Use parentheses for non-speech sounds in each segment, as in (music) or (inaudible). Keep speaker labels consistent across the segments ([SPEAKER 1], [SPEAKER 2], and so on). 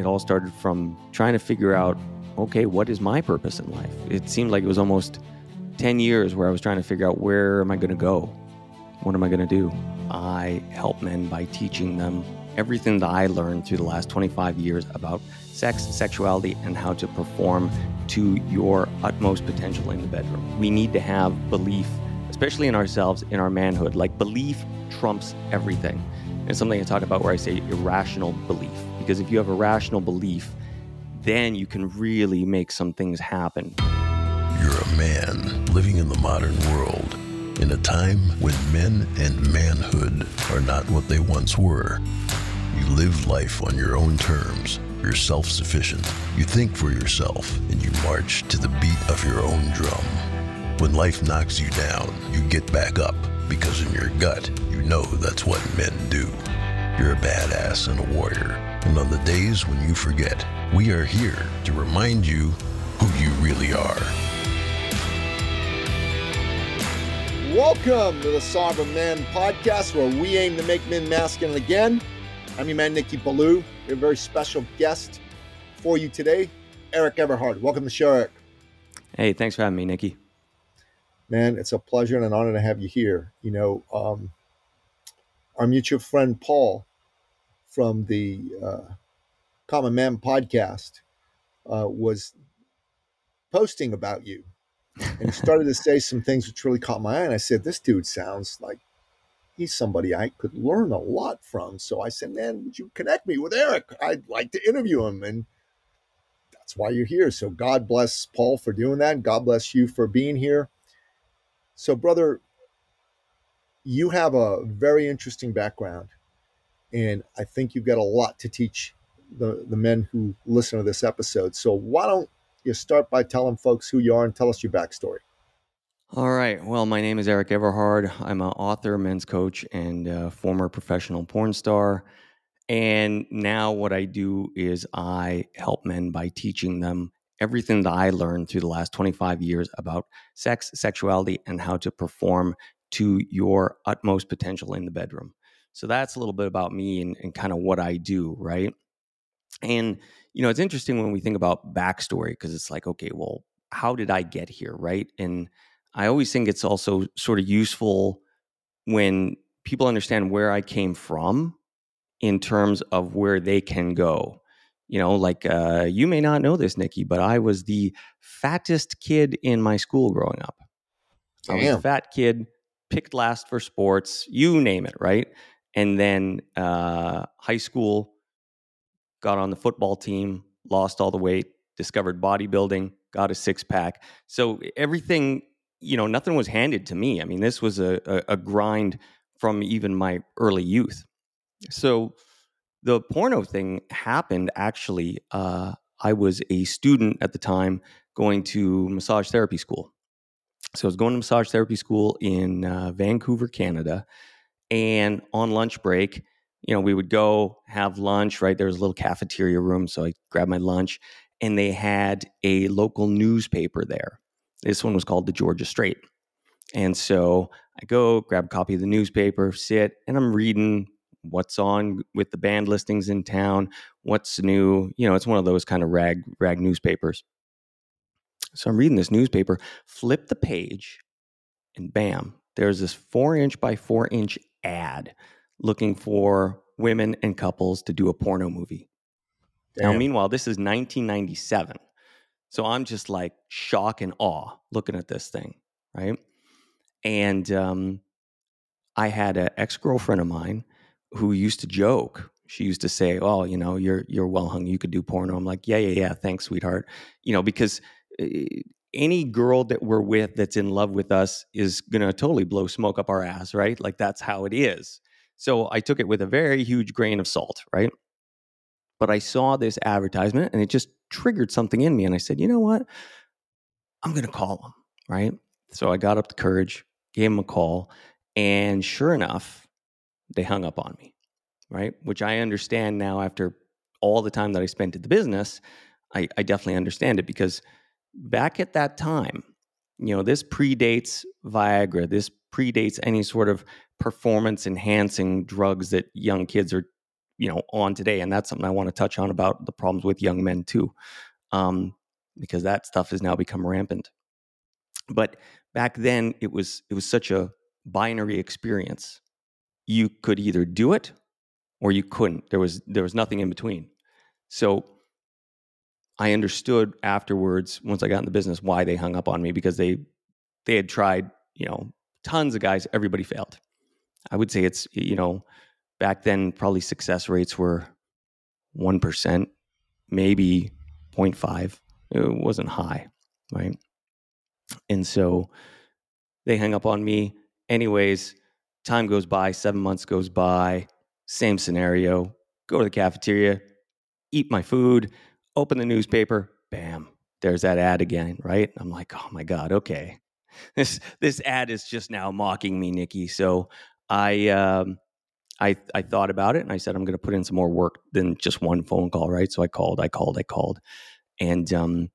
[SPEAKER 1] it all started from trying to figure out okay, what is my purpose in life? It seemed like it was almost 10 years where I was trying to figure out where am I going to go? What am I going to do? I help men by teaching them everything that I learned through the last 25 years about sex, sexuality, and how to perform to your utmost potential in the bedroom. We need to have belief, especially in ourselves, in our manhood. Like belief trumps everything. It's something I talk about where I say irrational belief. Because if you have a rational belief, then you can really make some things happen.
[SPEAKER 2] You're a man living in the modern world in a time when men and manhood are not what they once were. You live life on your own terms. You're self sufficient. You think for yourself and you march to the beat of your own drum. When life knocks you down, you get back up because in your gut, you know that's what men do. You're a badass and a warrior. And on the days when you forget, we are here to remind you who you really are.
[SPEAKER 3] Welcome to the Sovereign Man podcast, where we aim to make men masculine again. I'm your man, Nicky Billou. We have a very special guest for you today, Erik Everhard. Welcome to the show, Erik.
[SPEAKER 1] Hey, thanks for having me, Nicky.
[SPEAKER 3] Man, it's a pleasure and an honor to have you here. You know, um, our mutual friend Paul from the uh, Common Man podcast uh, was posting about you and started to say some things which really caught my eye. And I said, This dude sounds like he's somebody I could learn a lot from. So I said, Man, would you connect me with Erik? I'd like to interview him. And that's why you're here. So God bless Paul for doing that. God bless you for being here. So, brother, you have a very interesting background. And I think you've got a lot to teach the, the men who listen to this episode. So, why don't you start by telling folks who you are and tell us your backstory.
[SPEAKER 1] All right. Well, my name is Erik Everhard. I'm an author, men's coach, and former professional porn star. And now, what I do is I help men by teaching them everything that I learned through the last 25 years about sex, sexuality, and how to perform to your utmost potential in the bedroom. So that's a little bit about me and, and kind of what I do, right? And you know, it's interesting when we think about backstory because it's like, okay, well, how did I get here, right? And I always think it's also sort of useful when people understand where I came from in terms of where they can go. You know, like uh, you may not know this, Nicky, but I was the fattest kid in my school growing up. Damn. I was a fat kid, picked last for sports, you name it, right? And then uh, high school, got on the football team, lost all the weight, discovered bodybuilding, got a six pack. So everything, you know, nothing was handed to me. I mean, this was a, a, a grind from even my early youth. So the porno thing happened actually. Uh, I was a student at the time going to massage therapy school. So I was going to massage therapy school in uh, Vancouver, Canada. And on lunch break, you know, we would go have lunch, right? There was a little cafeteria room. So I grabbed my lunch and they had a local newspaper there. This one was called the Georgia Straight. And so I go grab a copy of the newspaper, sit, and I'm reading what's on with the band listings in town, what's new. You know, it's one of those kind of rag rag newspapers. So I'm reading this newspaper, flip the page, and bam, there's this four inch by four inch ad looking for women and couples to do a porno movie. Damn. Now, meanwhile, this is 1997. So I'm just like shock and awe looking at this thing, right? And um, I had an ex girlfriend of mine who used to joke. She used to say, "Oh, you know, you're you're well hung. You could do porno." I'm like, "Yeah, yeah, yeah. Thanks, sweetheart." You know, because eh, any girl that we're with that's in love with us is gonna totally blow smoke up our ass, right? Like that's how it is. So I took it with a very huge grain of salt, right? But I saw this advertisement and it just triggered something in me. And I said, you know what? I'm going to call them, right? So I got up the courage, gave him a call. And sure enough, they hung up on me, right? Which I understand now after all the time that I spent at the business. I, I definitely understand it because back at that time, you know, this predates Viagra. This predates any sort of performance enhancing drugs that young kids are you know on today, and that's something I want to touch on about the problems with young men too, um, because that stuff has now become rampant. But back then, it was it was such a binary experience. You could either do it or you couldn't. There was there was nothing in between. So I understood afterwards, once I got in the business, why they hung up on me because they they had tried, you know, tons of guys, everybody failed. I would say it's, you know, back then probably success rates were 1%, maybe 0.5. It wasn't high, right? And so they hang up on me. Anyways, time goes by, seven months goes by, same scenario. Go to the cafeteria, eat my food, open the newspaper, bam, there's that ad again, right? I'm like, oh my God, okay. (laughs) This this ad is just now mocking me, Nicky. So I um I I thought about it and I said I'm gonna put in some more work than just one phone call, right? So I called, I called, I called. And um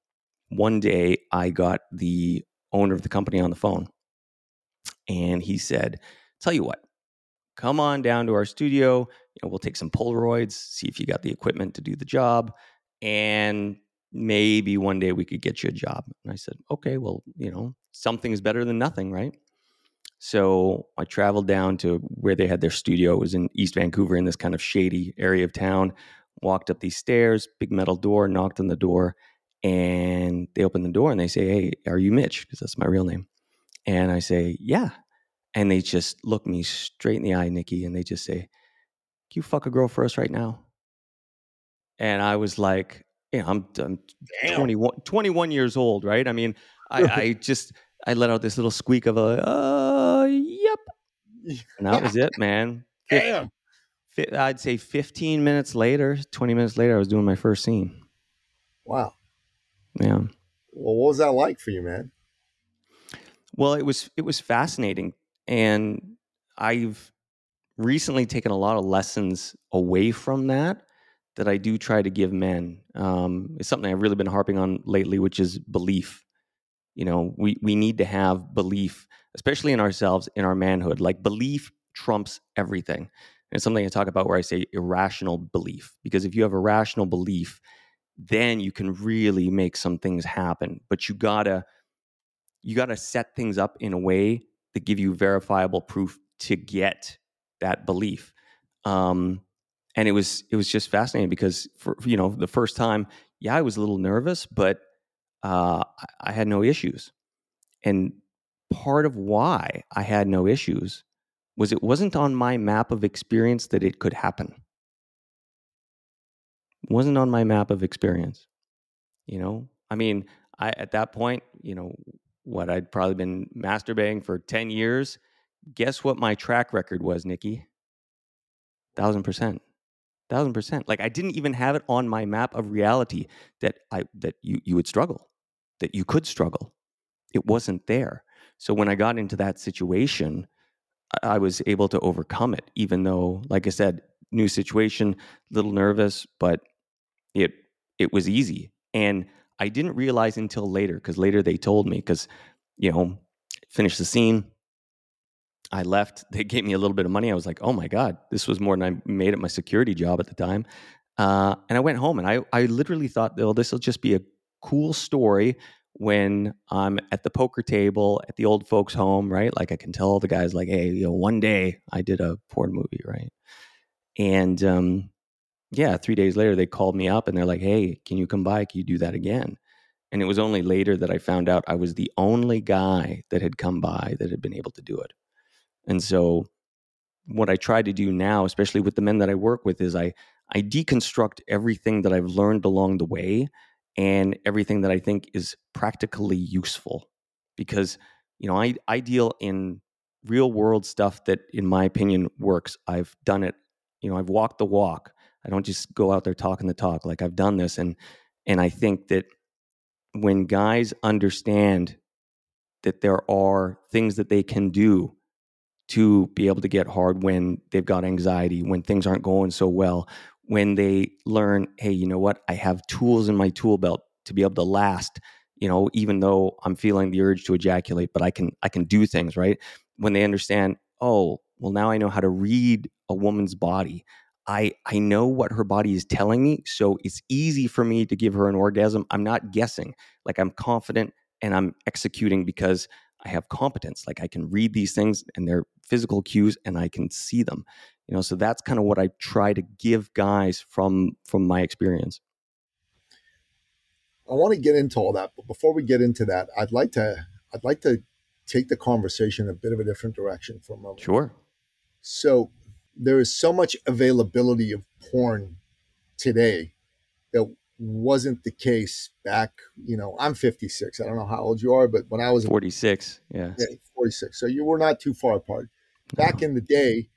[SPEAKER 1] one day I got the owner of the company on the phone and he said, Tell you what, come on down to our studio. You know, we'll take some Polaroids, see if you got the equipment to do the job, and maybe one day we could get you a job. And I said, okay, well, you know, something is better than nothing, right? So I traveled down to where they had their studio. It was in East Vancouver in this kind of shady area of town. Walked up these stairs, big metal door, knocked on the door, and they open the door and they say, Hey, are you Mitch? Because that's my real name. And I say, Yeah. And they just look me straight in the eye, Nicky, and they just say, Can you fuck a girl for us right now? And I was like, Yeah, I'm, I'm 21, 21 years old, right? I mean, I, (laughs) I just, I let out this little squeak of a, uh, yep. And that was it, man.
[SPEAKER 3] Damn.
[SPEAKER 1] I'd say 15 minutes later, 20 minutes later, I was doing my first scene.
[SPEAKER 3] Wow.
[SPEAKER 1] Yeah.
[SPEAKER 3] Well, what was that like for you, man?
[SPEAKER 1] Well, it was it was fascinating, and I've recently taken a lot of lessons away from that that I do try to give men. Um, it's something I've really been harping on lately, which is belief. You know, we we need to have belief, especially in ourselves, in our manhood. Like belief trumps everything. And it's something I talk about where I say irrational belief, because if you have a rational belief, then you can really make some things happen. But you gotta you gotta set things up in a way that give you verifiable proof to get that belief. Um, and it was it was just fascinating because for you know the first time, yeah, I was a little nervous, but uh, I had no issues. And part of why I had no issues was it wasn't on my map of experience that it could happen It wasn't on my map of experience. You know, I mean, I at that point, you know, what I'd probably been masturbating for 10 years. Guess what my track record was, Nicky? Thousand percent. Thousand percent. Like I didn't even have it on my map of reality that I that you you would struggle, that you could struggle. It wasn't there. So when I got into that situation, I was able to overcome it, even though, like I said, new situation, a little nervous, but it it was easy. And I didn't realize until later, because later they told me, because, you know, finish the scene. I left. They gave me a little bit of money. I was like, oh my God, this was more than I made at my security job at the time. Uh, and I went home and I, I literally thought, oh, this will just be a cool story when I'm at the poker table at the old folks' home, right? Like I can tell the guys, like, hey, you know, one day I did a porn movie, right? And um, yeah, three days later, they called me up and they're like, hey, can you come by? Can you do that again? And it was only later that I found out I was the only guy that had come by that had been able to do it. And so, what I try to do now, especially with the men that I work with, is I, I deconstruct everything that I've learned along the way and everything that I think is practically useful. Because, you know, I, I deal in real world stuff that, in my opinion, works. I've done it, you know, I've walked the walk. I don't just go out there talking the talk. Like I've done this, and and I think that when guys understand that there are things that they can do to be able to get hard when they've got anxiety, when things aren't going so well, when they learn, hey, you know what? I have tools in my tool belt to be able to last, you know, even though I'm feeling the urge to ejaculate, but I can I can do things, right? When they understand, oh, well now I know how to read a woman's body. I I know what her body is telling me, so it's easy for me to give her an orgasm. I'm not guessing. Like I'm confident and I'm executing because I have competence. Like I can read these things and they're physical cues and I can see them. You know, so that's kind of what I try to give guys from from my experience.
[SPEAKER 3] I want to get into all that, but before we get into that, I'd like to I'd like to take the conversation a bit of a different direction for a moment.
[SPEAKER 1] Sure.
[SPEAKER 3] So there is so much availability of porn today that wasn't the case back, you know, I'm 56. I don't know how old you are, but when I was
[SPEAKER 1] 46, yeah.
[SPEAKER 3] yeah 46. So you were not too far apart. Back in the day,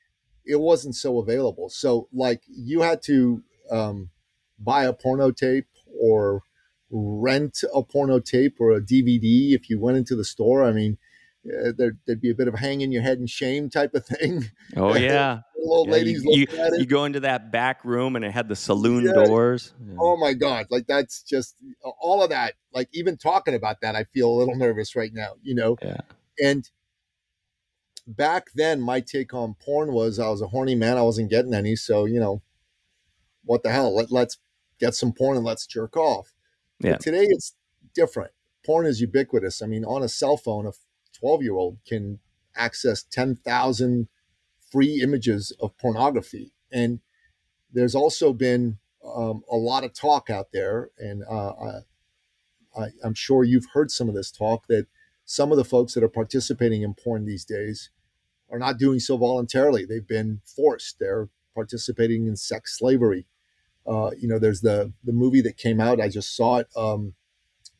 [SPEAKER 3] it wasn't so available. So like you had to um, buy a porno tape or rent a porno tape or a DVD if you went into the store. I mean, uh, there, would be a bit of hanging your head in shame type of thing.
[SPEAKER 1] Oh (laughs) yeah,
[SPEAKER 3] old
[SPEAKER 1] yeah,
[SPEAKER 3] ladies
[SPEAKER 1] you, you, you, go into that back room and it had the saloon yeah. doors.
[SPEAKER 3] Yeah. Oh my god, like that's just all of that. Like even talking about that, I feel a little nervous right now. You know,
[SPEAKER 1] yeah.
[SPEAKER 3] And back then, my take on porn was I was a horny man. I wasn't getting any, so you know, what the hell? Let, let's get some porn and let's jerk off.
[SPEAKER 1] Yeah.
[SPEAKER 3] But today it's different. Porn is ubiquitous. I mean, on a cell phone, a 12 year old can access 10,000 free images of pornography. And there's also been um, a lot of talk out there, and uh, I, I'm sure you've heard some of this talk that some of the folks that are participating in porn these days are not doing so voluntarily. They've been forced. They're participating in sex slavery. Uh, you know, there's the the movie that came out. I just saw it, um,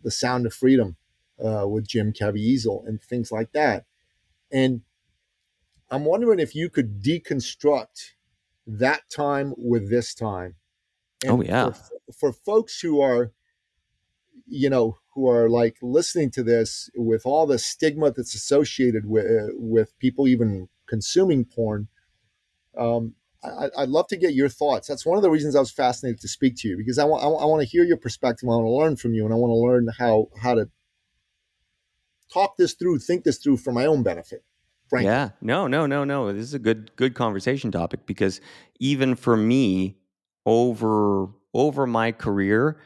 [SPEAKER 3] "The Sound of Freedom," uh, with Jim Caviezel and things like that. And I'm wondering if you could deconstruct that time with this time.
[SPEAKER 1] And oh yeah.
[SPEAKER 3] For, for folks who are, you know, who are like listening to this with all the stigma that's associated with uh, with people even consuming porn, um, I, would love to get your thoughts. That's one of the reasons I was fascinated to speak to you because I want I, I want to hear your perspective. I want to learn from you, and I want to learn how how to talk this through, think this through for my own benefit. Frankly.
[SPEAKER 1] Yeah, no, no, no, no. This is a good good conversation topic because even for me, over over my career,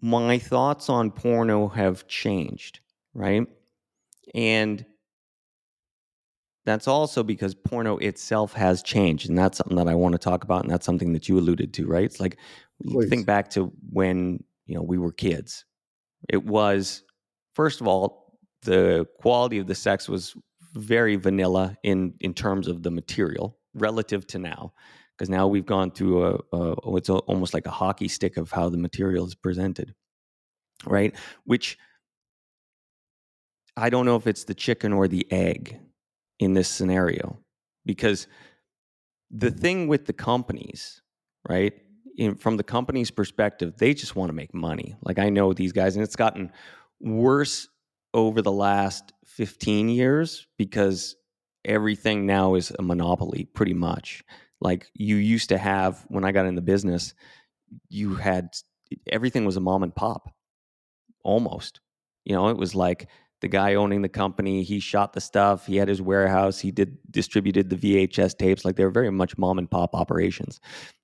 [SPEAKER 1] my thoughts on porno have changed, right? And that's also because porno itself has changed and that's something that i want to talk about and that's something that you alluded to right it's like Please. think back to when you know we were kids it was first of all the quality of the sex was very vanilla in in terms of the material relative to now because now we've gone through a, a oh, it's a, almost like a hockey stick of how the material is presented right which i don't know if it's the chicken or the egg in this scenario because the thing with the companies, right? In, from the company's perspective, they just want to make money. Like I know these guys, and it's gotten worse over the last 15 years because everything now is a monopoly pretty much. Like you used to have when I got in the business, you had everything was a mom and pop almost. You know, it was like the guy owning the company he shot the stuff he had his warehouse he did distributed the vhs tapes like they were very much mom and pop operations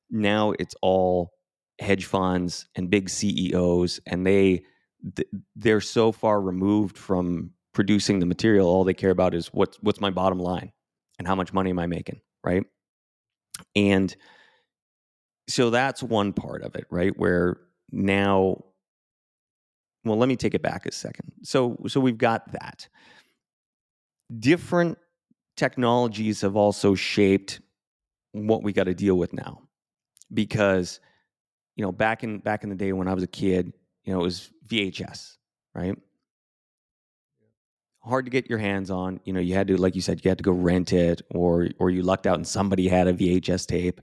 [SPEAKER 1] now it's all hedge funds and big ceos and they they're so far removed from producing the material all they care about is what's what's my bottom line and how much money am i making right and so that's one part of it right where now well, let me take it back a second. So, so we've got that. Different technologies have also shaped what we got to deal with now, because you know back in back in the day when I was a kid, you know it was VHS, right? Hard to get your hands on. You know, you had to, like you said, you had to go rent it, or or you lucked out and somebody had a VHS tape.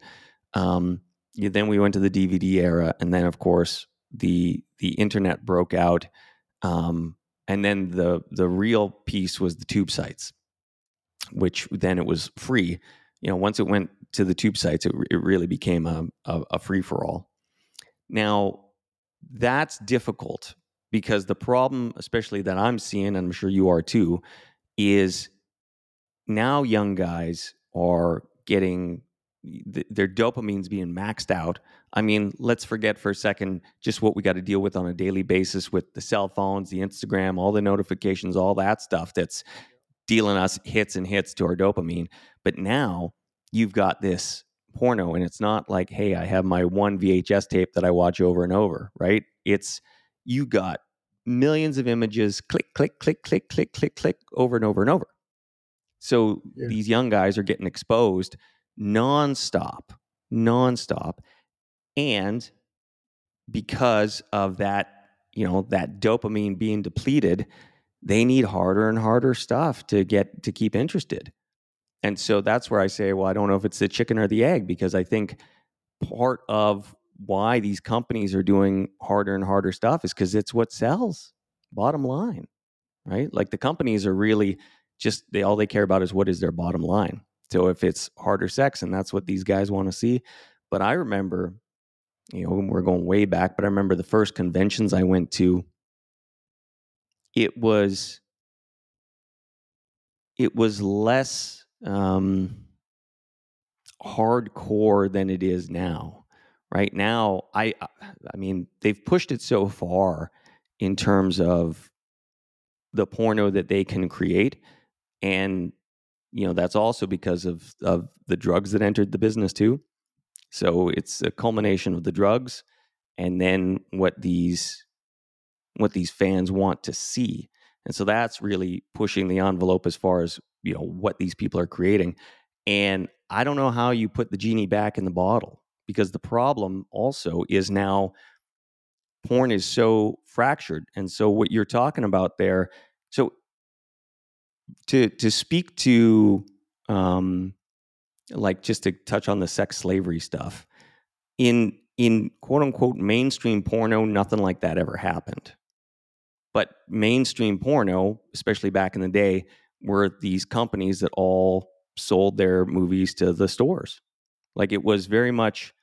[SPEAKER 1] Um, you, then we went to the DVD era, and then of course the the internet broke out, um, and then the the real piece was the tube sites, which then it was free. You know, once it went to the tube sites, it, it really became a, a, a free for all. Now, that's difficult because the problem, especially that I'm seeing, and I'm sure you are too, is now young guys are getting th- their dopamine's being maxed out. I mean, let's forget for a second just what we got to deal with on a daily basis with the cell phones, the Instagram, all the notifications, all that stuff that's dealing us hits and hits to our dopamine. But now you've got this porno, and it's not like, hey, I have my one VHS tape that I watch over and over, right? It's you got millions of images, click, click, click, click, click, click, click, over and over and over. So
[SPEAKER 3] Yeah.
[SPEAKER 1] these young guys are getting exposed nonstop, nonstop. And because of that, you know, that dopamine being depleted, they need harder and harder stuff to get to keep interested. And so that's where I say, well, I don't know if it's the chicken or the egg, because I think part of why these companies are doing harder and harder stuff is because it's what sells. Bottom line, right? Like the companies are really just they all they care about is what is their bottom line. So if it's harder sex and that's what these guys want to see, but I remember, you know, we're going way back, but I remember the first conventions I went to. It was it was less um, hardcore than it is now. Right now, I I mean they've pushed it so far in terms of the porno that they can create, and you know that's also because of of the drugs that entered the business too. So it's a culmination of the drugs, and then what these what these fans want to see. And so that's really pushing the envelope as far as, you know, what these people are creating. And I don't know how you put the genie back in the bottle because the problem also is now porn is so fractured. And so what you're talking about there, so to to speak to um like just to touch on the sex slavery stuff in in quote unquote mainstream porno nothing like that ever happened but mainstream porno, especially back in the day, were these companies that all sold their movies to the stores. Like it was very much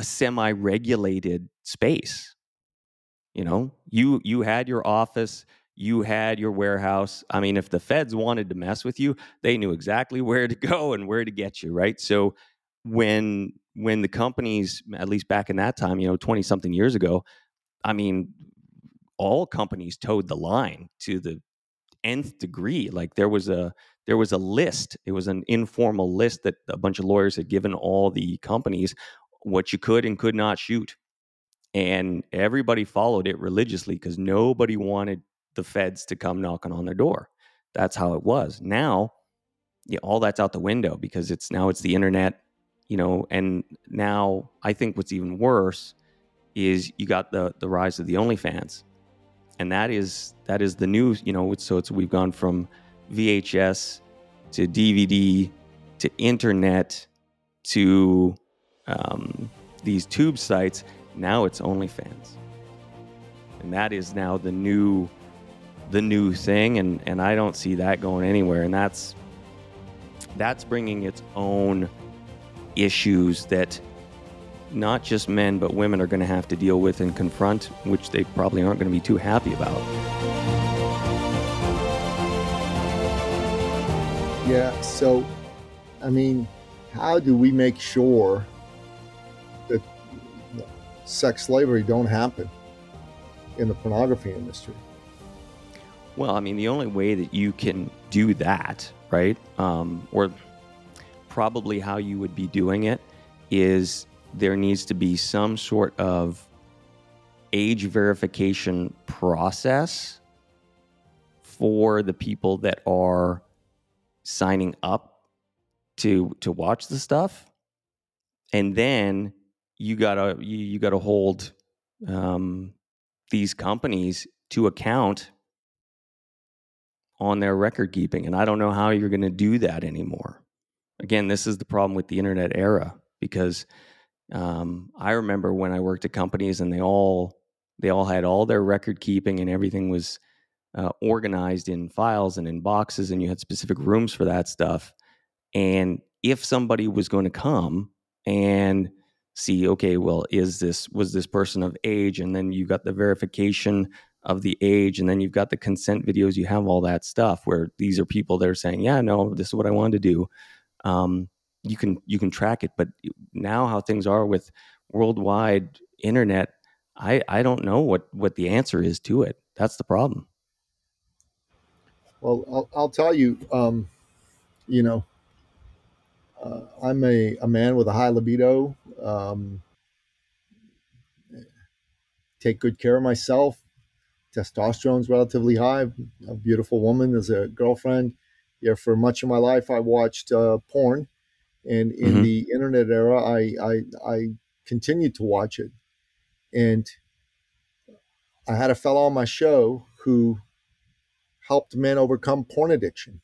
[SPEAKER 1] a semi-regulated space. You know, you you had your office, you had your warehouse. I mean, if the feds wanted to mess with you, they knew exactly (laughs) where to go and where to get you, right? So when when the companies, at least back in that time, you know, 20 something years ago, I mean, all companies towed the line to the nth degree. Like there was a there was a list. It was an informal list that a bunch of lawyers had given all the companies what you could and could not shoot. And everybody followed it religiously because nobody wanted the feds to come knocking on their door. That's how it was. Now, all that's out the window because it's now it's the internet, you know, and now I think what's even worse is you got the the rise of the OnlyFans and that is that is the new you know so it's we've gone from vhs to dvd to internet to um, these tube sites. Now it's onlyfans. And that is now the new the new thing and and i don't see that going anywhere. And that's that's bringing its own issues that not just men but women are going to have to deal with and confront, which they probably aren't going to be too happy about.
[SPEAKER 3] Yeah. So, I mean, how do we make sure that sex slavery don't happen in the pornography industry?
[SPEAKER 1] Well, I mean, the only way that you can do that, right, um, or probably how you would be doing it, is there needs to be some sort of age verification process for the people that are signing up to to watch the stuff. And then you gotta you, you gotta hold um, these companies to account on their record keeping. And i don't know how you're to do that anymore. Again this is the problem with the internet era because um, I remember when I worked at companies and they all they all had all their record keeping and everything was uh, organized in files and in boxes and you had specific rooms for that stuff. And if somebody was going to come and see, okay, well, is this was this person of age? And then you got the verification of the age, and then you've got the consent videos. You have all that stuff where these are people that are saying, yeah, no, this is what I wanted to do. Um, you can you can track it. But now how things are with worldwide internet, I I don't know what what the answer is to it. That's the problem.
[SPEAKER 3] Well, I'll, I'll tell you, um, you know, uh, I'm a, a man with a high libido. Um, take good care of myself. Testosterone's relatively high. A beautiful woman as a girlfriend. Yeah, for much of my life, I watched uh, porn, and in
[SPEAKER 1] Mhm.
[SPEAKER 3] the internet era, I, I I continued to watch it. And I had a fellow on my show who helped men overcome porn addiction.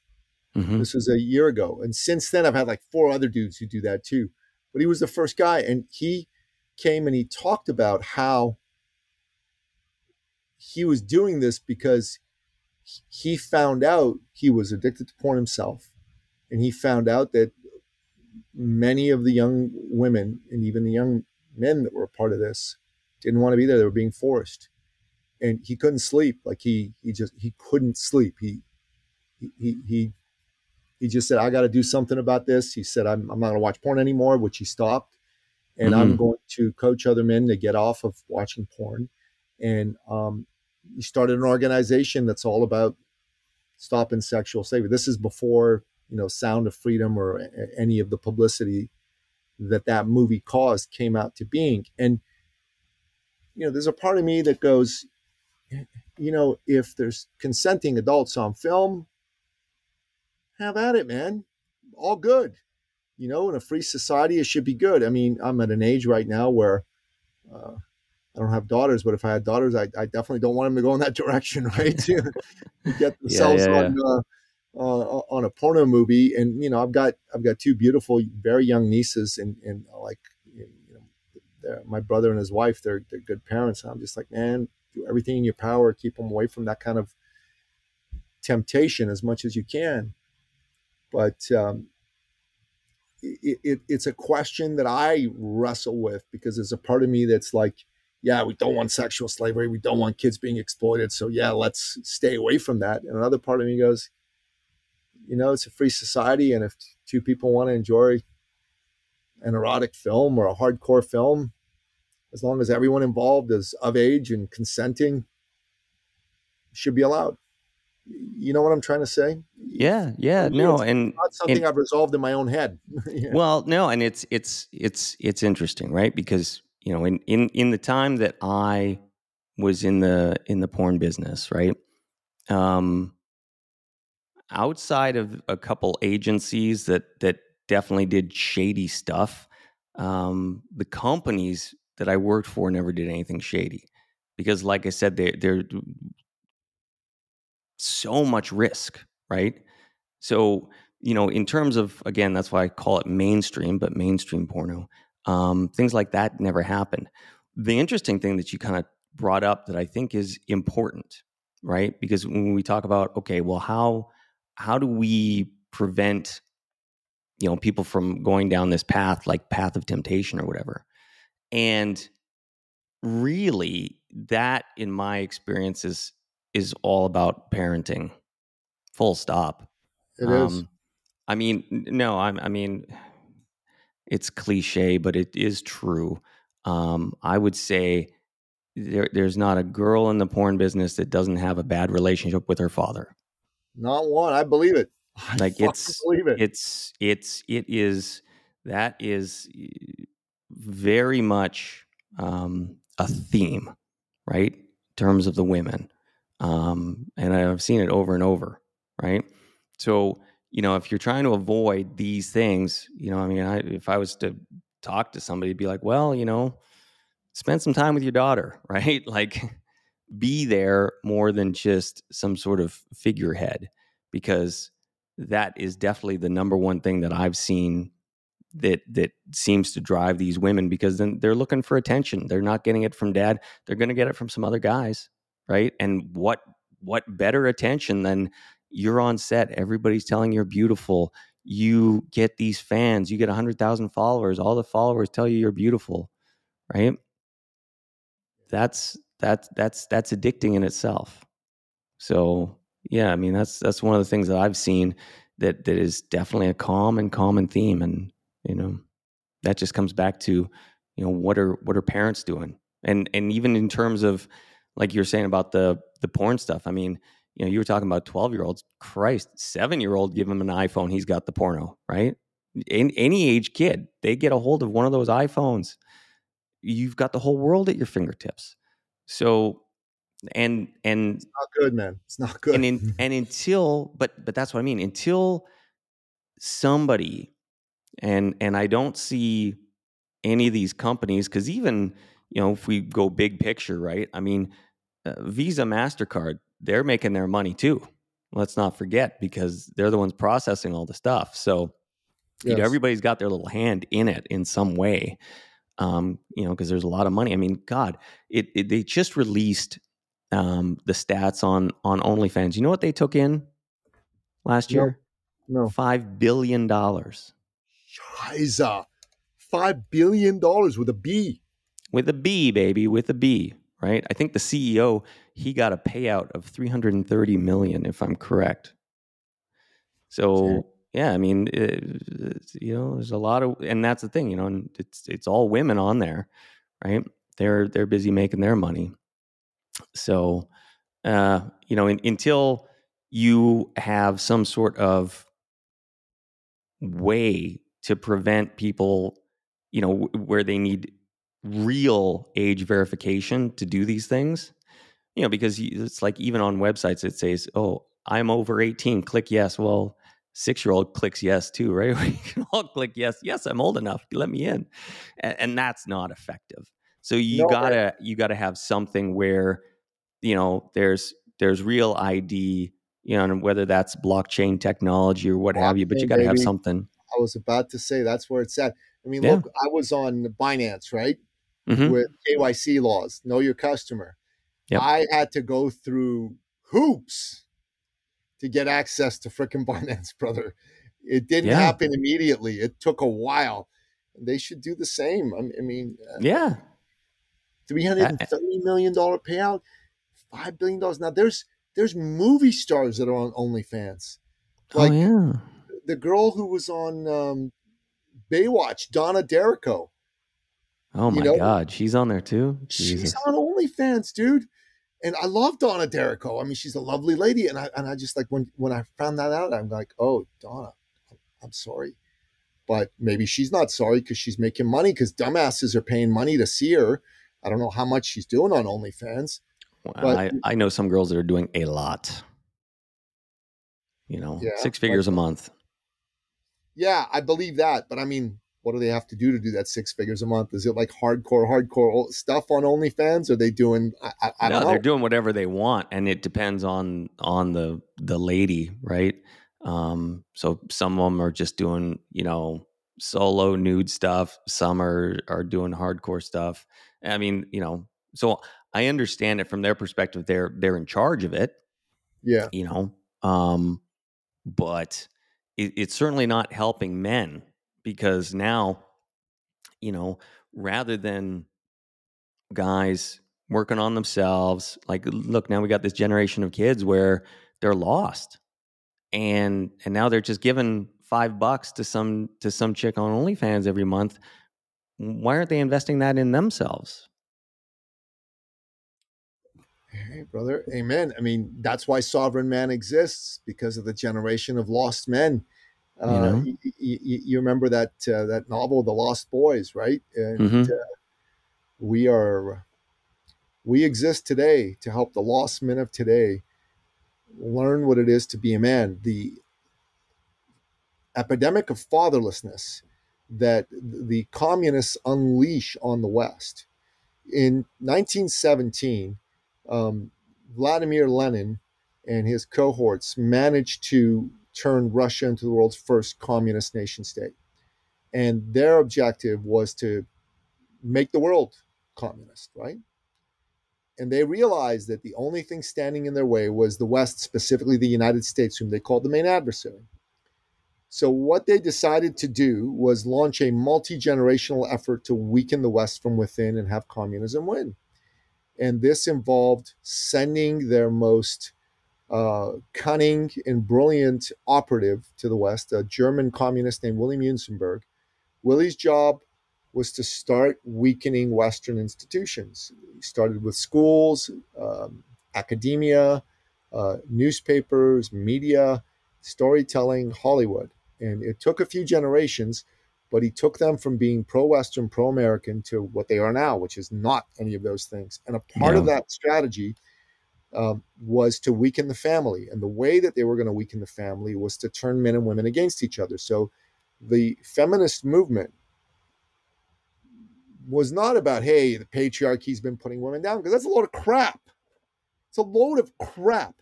[SPEAKER 1] Mhm.
[SPEAKER 3] This was a year ago. And since then, I've had like four other dudes who do that too. But he was the first guy. And he came and he talked about how he was doing this because he found out he was addicted to porn himself. And he found out that many of the young women and even the young men that were a part of this didn't want to be there. They were being forced. And he couldn't sleep. Like he he just he couldn't sleep. He he he he just said, I got to do something about this. He said, I'm, I'm not going to watch porn anymore, which he stopped. And I'm
[SPEAKER 1] Mhm.
[SPEAKER 3] going to coach other men to get off of watching porn. And um, he started an organization that's all about stopping sexual slavery. This is before, you know, Sound of Freedom or any of the publicity that that movie caused came out to being. And, you know, there's a part of me that goes, you know, if there's consenting adults on film, have at it, man. All good. You know, in a free society, it should be good. I mean, I'm at an age right now where uh, I don't have daughters, but if I had daughters, I, I definitely don't want them to go in that (laughs) direction, right? (laughs) to get themselves
[SPEAKER 1] yeah,
[SPEAKER 3] on uh, uh, on a porno movie. And you know, I've got I've got two beautiful, very young nieces, and and like you know, my brother and his wife, they're they're good parents. And I'm just like, man, do everything in your power, keep them away from that kind of temptation as much as you can. But um, it, it, it's a question that I wrestle with because there's a part of me that's like, yeah, we don't want sexual slavery. We don't want kids being exploited. So, yeah, let's stay away from that. And another part of me goes, you know, it's a free society. And if two people want to enjoy an erotic film or a hardcore film, as long as everyone involved is of age and consenting, should be allowed. You know what I'm trying to say?
[SPEAKER 1] Yeah, yeah, no,
[SPEAKER 3] it's
[SPEAKER 1] and
[SPEAKER 3] Not something
[SPEAKER 1] and-
[SPEAKER 3] I've resolved in my own head. (laughs) Yeah.
[SPEAKER 1] Well, no, and it's it's it's it's interesting, right? Because you know, in in in the time that I was in the in the porn business, right? Um, outside of a couple agencies that that definitely did shady stuff, um, the companies that I worked for never did anything shady, because, like I said, they they're so much risk, right? So, you know, in terms of again, that's why I call it mainstream, but mainstream porno, um, things like that never happened. The interesting thing that you kind of brought up that I think is important, right? Because when we talk about okay, well, how how do we prevent you know people from going down this path, like path of temptation or whatever? And really, that, in my experience, is is all about parenting. Full stop.
[SPEAKER 3] It is.
[SPEAKER 1] Um, I mean, no, I'm, I mean, it's cliche, but it is true. Um, I would say there, there's not a girl in the porn business that doesn't have a bad relationship with her father.
[SPEAKER 3] Not one. I believe it. I
[SPEAKER 1] Like it's,
[SPEAKER 3] believe it.
[SPEAKER 1] it's, it's, it is, that is eh, very much um, a theme, right? In terms of the women. Um, and I've seen it over and over, right? So, you know, if you're trying to avoid these things, you know, I mean, I, if I was to talk to somebody, be like, well, you know, spend some time with your daughter, (laughs) right? Like, be there more than just some sort of figurehead, because that is definitely the number one thing that I've seen that that seems to drive these women because then they're looking for attention. They're not getting it from dad. They're going to get it from some other guys, right? And what what better attention than you're on set, everybody's telling you're beautiful. You get these fans, you get 100,000 followers, all the followers tell you you're beautiful, right? That's that's that's that's addicting in itself. So, yeah, I mean that's that's one of the things that I've seen that that is definitely a and common theme and You know, that just comes back to, you know, what are what are parents doing? And and even in terms of like you're saying about the the porn stuff, I mean, you know, you were talking about 12 year olds. Christ, seven year old, give him an iPhone, he's got the porno, right? In, any age kid, they get a hold of one of those iPhones. You've got the whole world at your fingertips. So, and and
[SPEAKER 3] it's not good, man. It's not good.
[SPEAKER 1] And in, (laughs) and until, but but that's what I mean. Until somebody, and and I don't see any of these companies because even you know if we go big picture, right? I mean, uh, Visa, Mastercard, they're making their money too. Let's not forget because they're the ones processing all the stuff. So, yes. you know, everybody's got their little hand in it in some way. Um, you know, because there's a lot of money. I mean, God, it, it they just released um, the stats on on OnlyFans. You know what they took in last year?
[SPEAKER 3] No, no.
[SPEAKER 1] five billion dollars.
[SPEAKER 3] Scheiße. five billion dollars with a B.
[SPEAKER 1] With a B, baby, with a B right? I think the CEO he got a payout of 330 million, if I'm correct. So yeah, I mean, it, you know, there's a lot of, and that's the thing, you know, and it's it's all women on there, right? They're they're busy making their money. So, uh, you know, in, until you have some sort of way to prevent people, you know, where they need real age verification to do these things you know because it's like even on websites it says oh i'm over 18 click yes well six year old clicks yes too right (laughs) we can all click yes yes i'm old enough let me in and, and that's not effective so you no, gotta right. you gotta have something where you know there's there's real id you know and whether that's blockchain technology or what blockchain, have you but you gotta baby. have something
[SPEAKER 3] i was about to say that's where it's at i mean yeah. look i was on binance right mm-hmm. with KYC laws, know your customer. Yep. I had to go through hoops to get access to freaking (laughs) Binance, brother. It didn't yeah. happen immediately. It took a while. They should do the same. I mean,
[SPEAKER 1] uh, yeah,
[SPEAKER 3] three hundred and thirty million dollar payout, five billion dollars. Now there's there's movie stars that are on OnlyFans.
[SPEAKER 1] Oh, like oh, yeah.
[SPEAKER 3] the girl who was on um, Baywatch, Donna D'Errico.
[SPEAKER 1] Oh my know? God, she's on there too.
[SPEAKER 3] Jesus. She's on OnlyFans, dude. And I love Donna D'Errico. I mean, she's a lovely lady, and I and I just like when when I found that out, I'm like, oh, Donna, I'm sorry, but maybe she's not sorry because she's making money because dumbasses are paying money to see her. I don't know how much she's doing on OnlyFans.
[SPEAKER 1] Well, but, I, I know some girls that are doing a lot. You know, yeah, six figures a month.
[SPEAKER 3] Yeah, I believe that, but I mean, what do they have to do to do that six figures a month? Is it like hardcore, hardcore stuff on OnlyFans? Are they doing? I, I, I
[SPEAKER 1] no, they're doing whatever they want, and it depends on on the the lady, right? Um, so some of them are just doing, you know, solo nude stuff. Some are are doing hardcore stuff. I mean, you know, so I understand it from their perspective. They're they're in charge of it.
[SPEAKER 3] Yeah,
[SPEAKER 1] you know, um, but it, it's certainly not helping men because now, you know, rather than guys working on themselves, like look, now we got this generation of kids where they're lost. And and now they're just giving five bucks to some to some chick on OnlyFans every month. Why aren't they investing that in themselves?
[SPEAKER 3] Hey, brother, amen. I mean, that's why Sovereign Man exists because of the generation of lost men you, uh, know? you, you, remember that uh, that novel, The Lost Boys, right? And mm-hmm. uh, we are we exist today to help the lost men of today learn what it is to be a man. The epidemic of fatherlessness that the communists unleash on the West. In 1917, um, Vladimir Lenin and his cohorts managed to turned Russia into the world's first communist nation state. And their objective was to make the world communist, right? And they realized that the only thing standing in their way was the West, specifically the United States, whom they called the main adversary. So, what they decided to do was launch a multi generational effort to weaken the West from within and have communism win. And this involved sending their most uh, cunning and brilliant operative to the West, a German communist named Willi Münzenberg, Willie's job was to start weakening Western institutions. He started with schools, um, academia, uh, newspapers, media, storytelling, Hollywood. And it took a few generations, but he took them from being pro Western, pro American to what they are now, which is not any of those things. And a part
[SPEAKER 1] Yeah.
[SPEAKER 3] of that strategy um, was to weaken the family. And the way that they were going to weaken the family was to turn men and women against each other. So the feminist movement was not about, hey, the patriarchy's been putting women down, because that's a load of crap. It's a load of crap.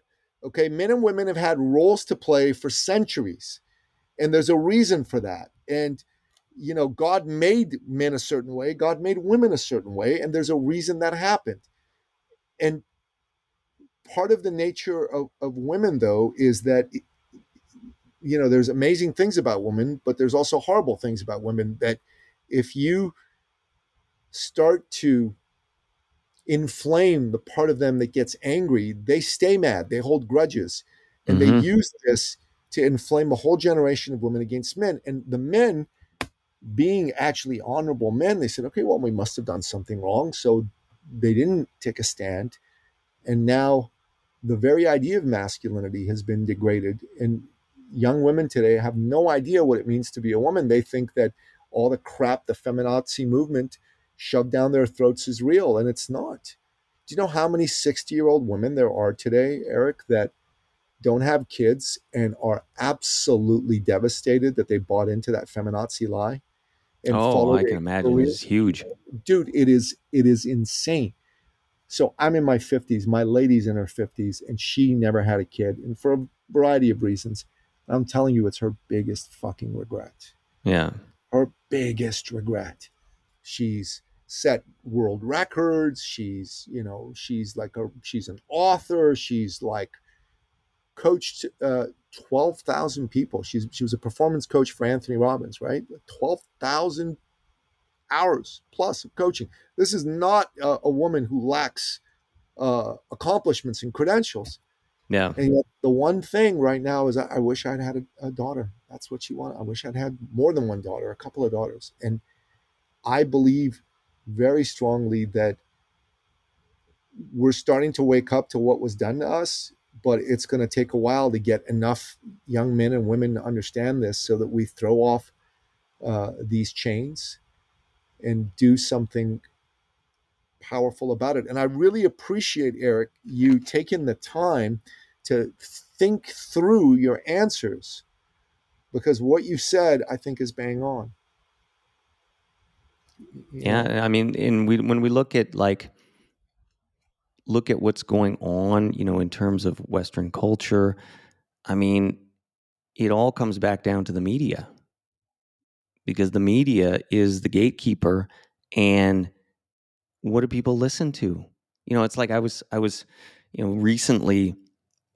[SPEAKER 3] Okay. Men and women have had roles to play for centuries, and there's a reason for that. And, you know, God made men a certain way, God made women a certain way, and there's a reason that happened. And part of the nature of, of women, though, is that, you know, there's amazing things about women, but there's also horrible things about women that if you start to inflame the part of them that gets angry, they stay mad, they hold grudges, and
[SPEAKER 1] Mhm.
[SPEAKER 3] they use this to inflame a whole generation of women against men. And the men, being actually honorable men, they said, okay, well, we must have done something wrong. So they didn't take a stand. And now the very idea of masculinity has been degraded. And young women today have no idea what it means to be a woman. They think that all the crap the feminazi movement shoved down their throats is real, and it's not. Do you know how many 60 year old women there are today, Erik, that don't have kids and are absolutely devastated that they bought into that feminazi lie? And
[SPEAKER 1] oh, I can imagine. It's huge.
[SPEAKER 3] dude it is it is insane so i'm in my 50s my lady's in her 50s and she never had a kid and for a variety of reasons. I'm telling you it's her biggest fucking regret.
[SPEAKER 1] Yeah.
[SPEAKER 3] her biggest regret. She's set world records. She's you know she's like a she's an author. She's like coached uh 12,000 people. She's she was a performance coach for Anthony Robbins right? 12,000 hours plus of coaching this is not a, a woman who lacks uh accomplishments and credentials
[SPEAKER 1] Yeah.
[SPEAKER 3] and yet the one thing right now is I, I wish I'd had a, a daughter. That's what she wanted. I wish I'd had more than one daughter, a couple of daughters. And I believe very strongly that we're starting to wake up to what was done to us, but it's going to take a while to get enough young men and women to understand this so that we throw off uh, these chains and do something powerful about it. And I really appreciate, Erik, you taking the time to think through your answers because what you said, I think, is bang on.
[SPEAKER 1] Yeah, I mean, and we when we look at like look at what's going on, you know, in terms of Western culture, I mean, it all comes back down to the media because the media is the gatekeeper, and what do people listen to? You know, it's like I was I was, you know, recently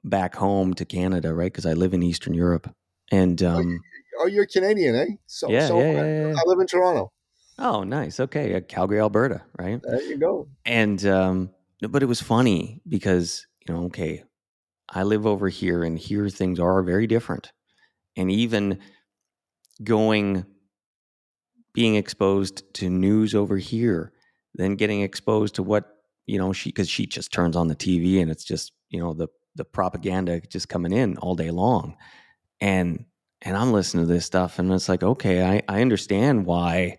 [SPEAKER 1] back home to Canada, right? Because I live in Eastern Europe, and um,
[SPEAKER 3] Oh, you're Canadian, eh? So,
[SPEAKER 1] yeah,
[SPEAKER 3] so
[SPEAKER 1] yeah,
[SPEAKER 3] I.
[SPEAKER 1] yeah, yeah.
[SPEAKER 3] I live in Toronto.
[SPEAKER 1] Oh, nice. Okay, Calgary, Alberta, right?
[SPEAKER 3] There you go.
[SPEAKER 1] and um but it was funny because you know okay i live over here and here things are very different and even going being exposed to news over here then getting exposed to what you know she because she just turns on the tv and it's just you know the the propaganda just coming in all day long and and i'm listening to this stuff and it's like okay i i understand why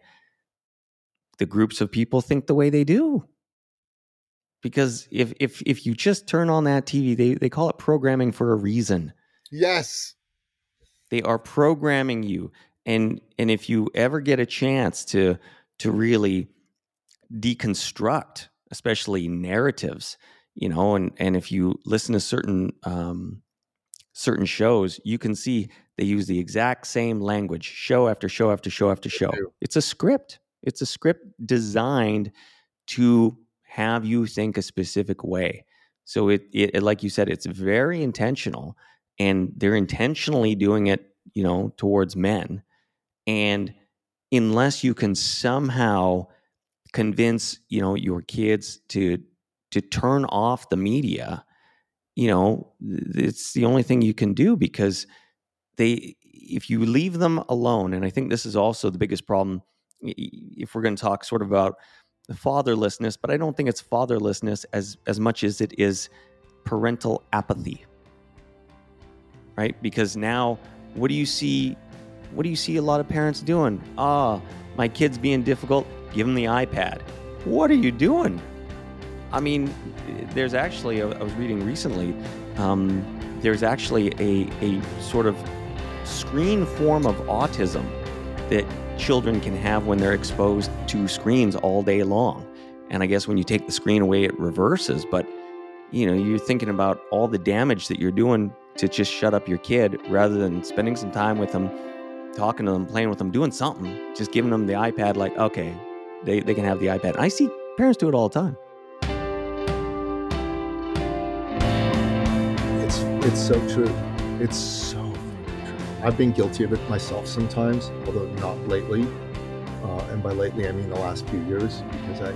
[SPEAKER 1] the groups of people think the way they do because if if if you just turn on that TV, they they call it programming for a reason.
[SPEAKER 3] Yes.
[SPEAKER 1] They are programming you, and and if you ever get a chance to to really deconstruct, especially narratives, you know, and and if you listen to certain um, certain shows, you can see they use the exact same language, show after show after show after show. It's a script. It's a script designed to have you think a specific way. So it, it like you said, it's very intentional, and they're intentionally doing it, you know, towards men. And unless you can somehow convince, you know, your kids to to turn off the media, you know, it's the only thing you can do because they if you leave them alone, and I think this is also the biggest problem if we're going to talk sort of about fatherlessness, but I don't think it's fatherlessness as as much as it is parental apathy. Right? Because now what do you see what do you see a lot of parents doing? Ah, my kid's being difficult, give him the iPad. What are you doing? I mean, there's actually, I was reading recently, um, there's actually a, a sort of screen form of autism that children can have when they're exposed to screens all day long. And I guess when you take the screen away, it reverses. But, you know, you're thinking about all the damage that you're doing to just shut up your kid rather than spending some time with them, talking to them, playing with them, doing something, just giving them the iPad, like, okay, they, they can have the iPad. I see parents do it all the time.
[SPEAKER 3] It's it's so true. It's so true. I've been guilty of it myself sometimes, although not lately. Uh, and by lately, I mean the last few years, because I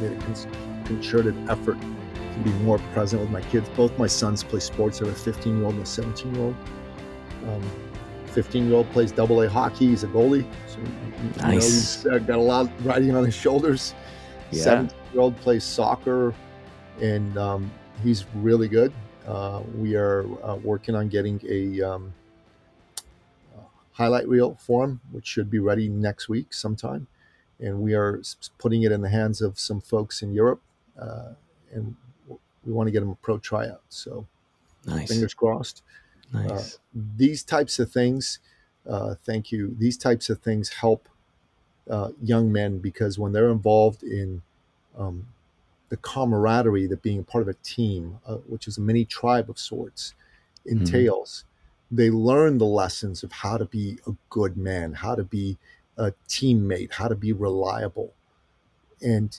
[SPEAKER 3] made a concerted effort to be more present with my kids. Both my sons play sports. I have a 15 year old and a 17 year old. Um, 15 year old plays double A hockey. He's a goalie. So,
[SPEAKER 1] nice. Know, he's
[SPEAKER 3] uh, got a lot riding on his shoulders.
[SPEAKER 1] Yeah.
[SPEAKER 3] 17 year old plays soccer and um, he's really good. Uh, we are uh, working on getting a um, highlight reel for him, which should be ready next week sometime. And we are putting it in the hands of some folks in Europe. Uh, and we want to get him a pro tryout. So
[SPEAKER 1] nice.
[SPEAKER 3] fingers crossed.
[SPEAKER 1] Nice. Uh,
[SPEAKER 3] these types of things, uh, thank you. These types of things help uh, young men because when they're involved in um, the camaraderie that being part of a team, uh, which is a mini tribe of sorts, mm-hmm. entails, mm-hmm. they learn the lessons of how to be a good man, how to be a teammate, how to be reliable. And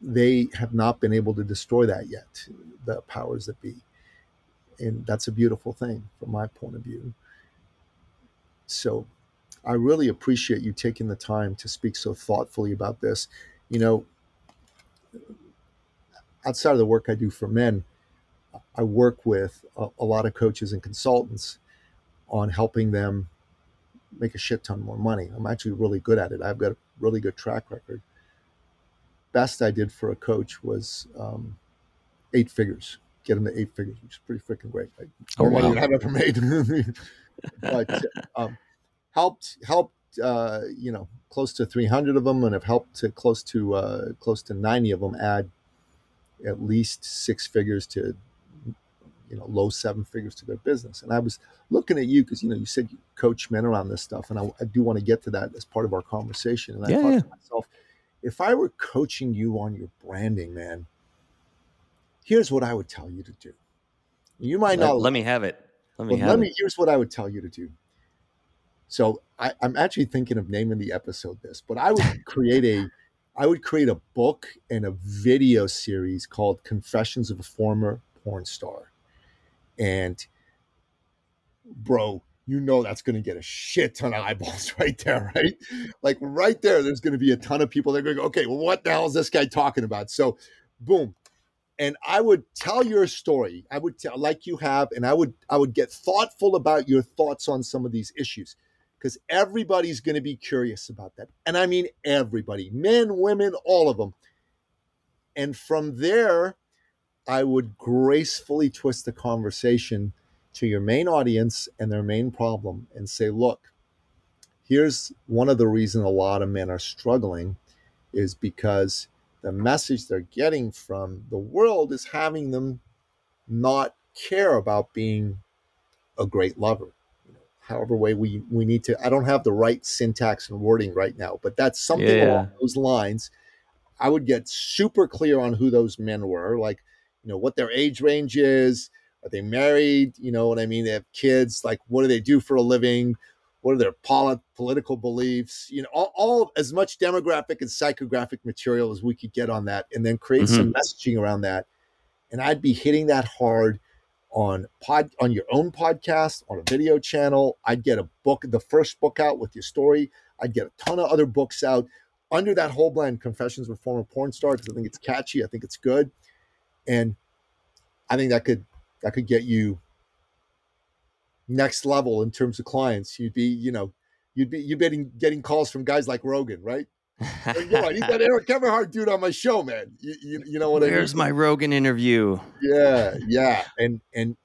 [SPEAKER 3] they have not been able to destroy that yet, the powers that be and that's a beautiful thing from my point of view. So I really appreciate you taking the time to speak so thoughtfully about this. You know, outside of the work I do for men, I work with a, a lot of coaches and consultants on helping them make a shit ton more money. I'm actually really good at it. I've got a really good track record. Best I did for a coach was um, eight figures get them to eight figures, which is pretty freaking great. Like,
[SPEAKER 1] oh, more wow.
[SPEAKER 3] money I've ever made. (laughs) but um, helped helped uh, you know close to 300 of them, and have helped to close to uh, close to 90 of them add at least six figures to you know low seven figures to their business. And I was looking at you because you know you said you coach men around this stuff, and I, I, do want to get to that as part of our conversation. And I
[SPEAKER 1] yeah,
[SPEAKER 3] thought
[SPEAKER 1] yeah.
[SPEAKER 3] to myself, if I were coaching you on your branding, man here's what I would tell you to do. You might not.
[SPEAKER 1] Let me have it. Let me have
[SPEAKER 3] let
[SPEAKER 1] it.
[SPEAKER 3] Here's what I would tell you to do. So I, I'm actually thinking of naming the episode this, but I would (laughs) create a, I would create a book and a video series called "Confessions of a Former Porn Star," and bro, you know that's going to get a shit ton of eyeballs (laughs) right there, right? Like right there, there's going to be a ton of people. They're going to go, okay, well, what the hell is this guy talking about? So, boom, and I would tell your story. I would tell like you have, and I would I would get thoughtful about your thoughts on some of these issues because everybody's going to be curious about that. And I mean everybody, men, women, all of them. And from there, I would gracefully twist the conversation to your main audience and their main problem and say, look, here's one of the reasons a lot of men are struggling is because the message they're getting from the world is having them not care about being a great lover. however way we we need to. I don't have the right syntax and wording right now, but that's something yeah. along those lines. I would get super clear on who those men were, like you know what their age range is. Are they married? You know what I mean? They have kids. Like, what do they do for a living? What are their polit- political beliefs you know all, all, as much demographic and psychographic material as we could get on that and then create mm-hmm. some messaging around that. And i'd be hitting that hard on pod on your own podcast on a video channel. I'd get a book the first book out with your story. I'd get a ton of other books out under that whole blend confessions of a former porn star because i think it's catchy. I think it's good. And i think that could that could get you next level in terms of clients. You'd be, you know, you'd be you'd be getting, getting calls from guys like Rogan, right? Like, "Yo, I need that Erik Everhard dude on my show, man. You, you, you know what I mean?
[SPEAKER 1] Where's my Rogan interview?
[SPEAKER 3] Yeah, yeah, and and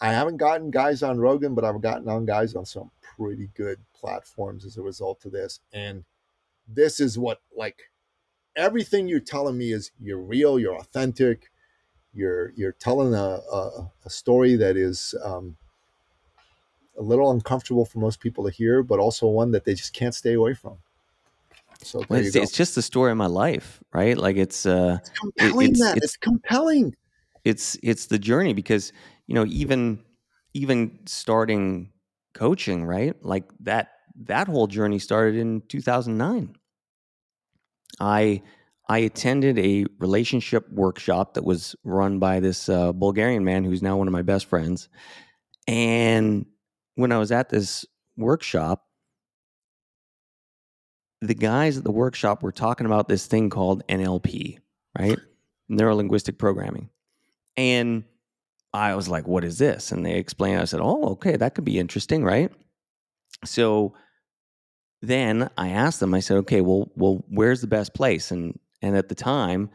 [SPEAKER 3] I haven't gotten guys on Rogan, but I've gotten on guys on some pretty good platforms as a result of this. And this is what like everything you're telling me is you're real, you're authentic, you're you're telling a a, a story that is um, a little uncomfortable for most people to hear, but also one that they just can't stay away from. So
[SPEAKER 1] Well, it's, it's just the story of my life, right? Like it's uh,
[SPEAKER 3] It's compelling,
[SPEAKER 1] it's-
[SPEAKER 3] man.
[SPEAKER 1] it's-
[SPEAKER 3] It's compelling.
[SPEAKER 1] it's it's the journey because you know even even starting coaching, right? Like that that whole journey started in 2009. I I attended a relationship workshop that was run by this uh, Bulgarian man who's now one of my best friends. And when I was at this workshop, the guys at the workshop were talking about this thing called NLP, right? Neuro linguistic programming. And I was like, what is this? And they explained, I said, oh, okay, that could be interesting, right? So then I asked them, I said, okay, well, well, where's the best place? And and at the time,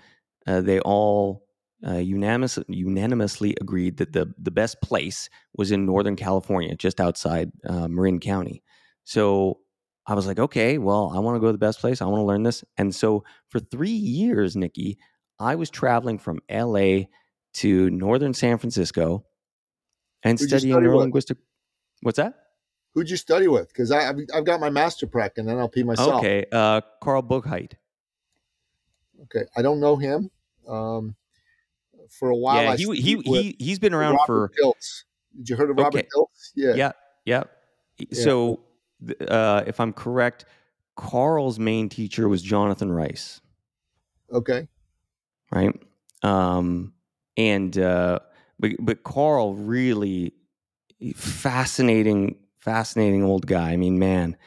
[SPEAKER 1] uh, they all uh, unanimous, unanimously agreed that the the best place was in Northern California, just outside uh, Marin County. So I was like, okay, well, I want to go to the best place. I want to learn this. And so for three years, Nicky, I was traveling from LA to northern San Francisco and
[SPEAKER 3] Who'd
[SPEAKER 1] studying neurolinguistic. What's that?
[SPEAKER 3] Who'd you study with? Because I've I've got my master prac in NLP myself.
[SPEAKER 1] Okay, uh, Carl Buchheit.
[SPEAKER 3] Okay, I don't know him. Um, for a while,
[SPEAKER 1] yeah,
[SPEAKER 3] I
[SPEAKER 1] he, he, he, he's been around
[SPEAKER 3] Robert
[SPEAKER 1] for
[SPEAKER 3] Dilts. Did you heard of Robert
[SPEAKER 1] Okay.
[SPEAKER 3] Dilts? Yeah.
[SPEAKER 1] yeah yeah. So uh, if I'm correct, Carl's main teacher was Jonathan Rice.
[SPEAKER 3] Okay.
[SPEAKER 1] right? Um, and uh, but but Carl really fascinating, fascinating old guy. I mean, man,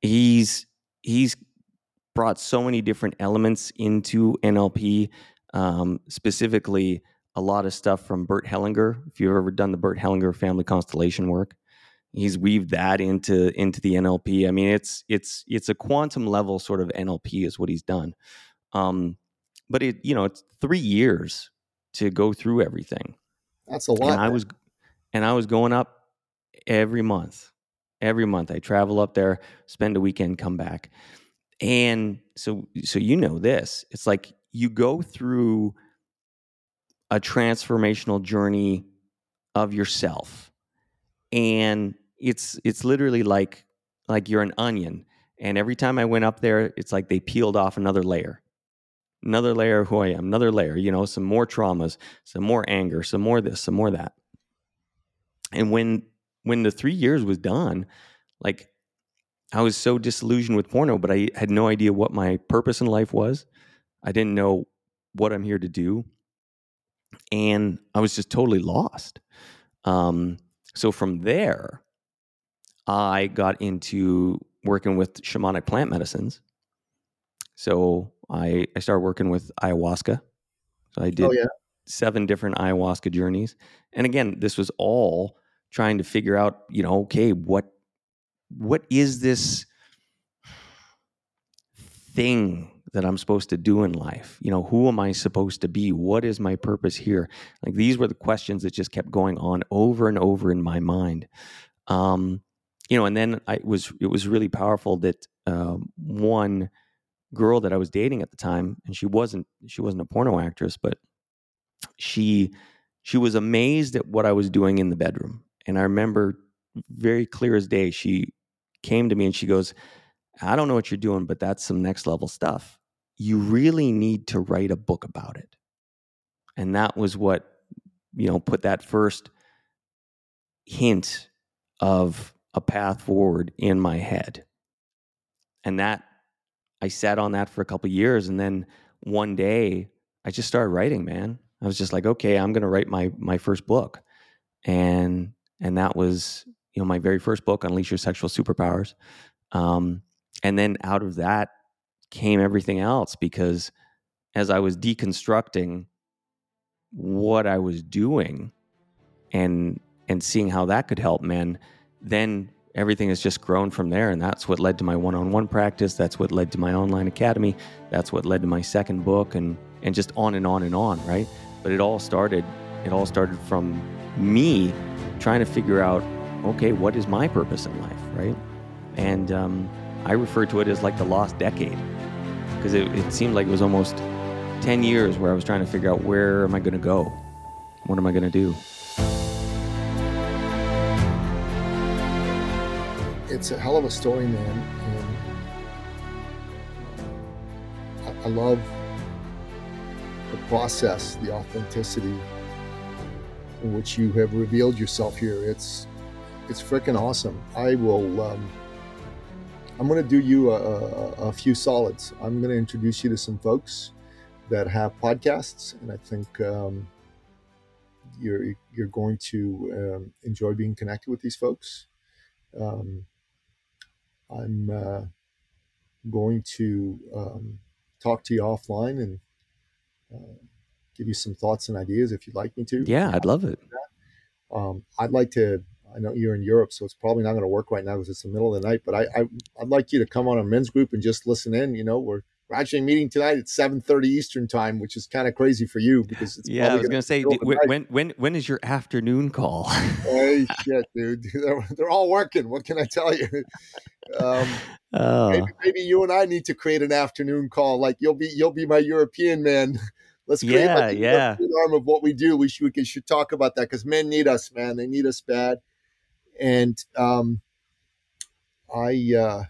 [SPEAKER 1] he's he's brought so many different elements into NLP. Um, specifically, a lot of stuff from Bert Hellinger. If you've ever done the Bert Hellinger family constellation work, he's weaved that into into the NLP. I mean, it's it's it's a quantum level sort of NLP is what he's done. Um, but it you know it's three years to go through everything
[SPEAKER 3] That's a lot.
[SPEAKER 1] and i was and i was going up every month every month i travel up there spend a weekend come back and so so you know this it's like you go through a transformational journey of yourself and it's it's literally like like you're an onion and every time i went up there it's like they peeled off another layer. Another layer of who i am another layer you know some more traumas some more anger some more this some more that. And when when the three years was done like i was so disillusioned with porno but i had no idea what my purpose in life was i didn't know what i'm here to do and i was just totally lost um, so from there i got into working with shamanic plant medicines so i i started working with ayahuasca so i did
[SPEAKER 3] Oh yeah.
[SPEAKER 1] seven different ayahuasca journeys. And again, this was all trying to figure out, you know, okay, what what is this thing that I'm supposed to do in life? You know, who am I supposed to be? What is my purpose here? Like these were the questions that just kept going on over and over in my mind. Um, you know, and then I was it was really powerful that um, one girl that I was dating at the time, and she wasn't she wasn't a porno actress, but she she was amazed at what I was doing in the bedroom. And I remember very clear as day, she came to me and she goes, I don't know what you're doing, but that's some next level stuff. You really need to write a book about it. And that was what, you know, put that first hint of a path forward in my head. And that I sat on that for a couple years. And then one day I just started writing, man. I was just like, okay, I'm going to write my my first book, and and that was you know my very first book, Unleash Your Sexual Superpowers, um, and then out of that came everything else because as I was deconstructing what I was doing and and seeing how that could help men, then everything has just grown from there. And that's what led to my one on one practice. That's what led to my online academy. That's what led to my second book and, and just on and on and on, right? But it all started, it all started from me trying to figure out, okay, what is my purpose in life, right? And um, I refer to it as like the lost decade because it, it seemed like it was almost 10 years where I was trying to figure out where am I going to go? What am I going to do?
[SPEAKER 3] It's a hell of a story, man. And I, love the process, the authenticity in which you have revealed yourself here. It's it's freaking awesome. I will. Um, I'm going to do you a, a, a, few solids. I'm going to introduce you to some folks that have podcasts, and I think um, you're you're going to um, enjoy being connected with these folks. Um, I'm uh, going to um, talk to you offline and uh, give you some thoughts and ideas if you'd like me to.
[SPEAKER 1] Yeah, I'd love it.
[SPEAKER 3] Um, I'd like to I know you're in Europe, so it's probably not going to work right now because it's the middle of the night. But I, I would like you to come on a men's group and just listen in. You know, we're we're actually meeting tonight at 7:30 Eastern time, which is kind of crazy for you because it's
[SPEAKER 1] yeah. I was going to say, when when when is your afternoon call?
[SPEAKER 3] hey, (laughs) shit, dude, (laughs) they're, they're, all working. What can I tell you? (laughs) Um, oh. maybe, maybe you and I need to create an afternoon call. Like you'll be you'll be my European man. Let's create
[SPEAKER 1] yeah, like yeah.
[SPEAKER 3] arm of what we do. We should we should talk about that because men need us, man. They need us bad and um, I uh,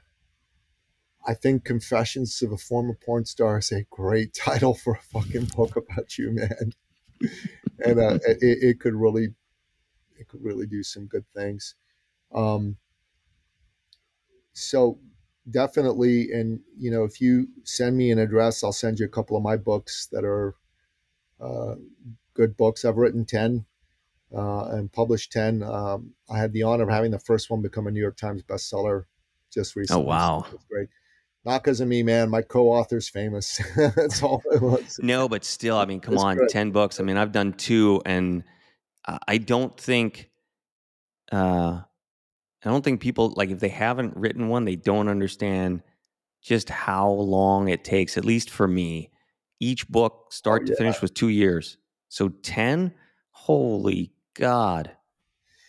[SPEAKER 3] I think Confessions of a Former Porn Star is a great (laughs) title for a fucking book about you, man. and uh, it, it, could really it could really do some good things. Um, so definitely, and you know, if you send me an address, I'll send you a couple of my books that are uh, good books. I've written ten uh, and published 10. Um, I had the honor of having the first one become a New York Times bestseller just oh, recently.
[SPEAKER 1] Oh, wow.
[SPEAKER 3] So great. Not because of me, man. My co-author's famous. (laughs) That's all it was.
[SPEAKER 1] No, but still, I mean, come on, good. ten books. I mean, I've done two, and I don't think, uh, I don't think people like if they haven't written one, they don't understand just how long it takes. At least for me, each book start oh, yeah. to finish was two years. So ten, holy God.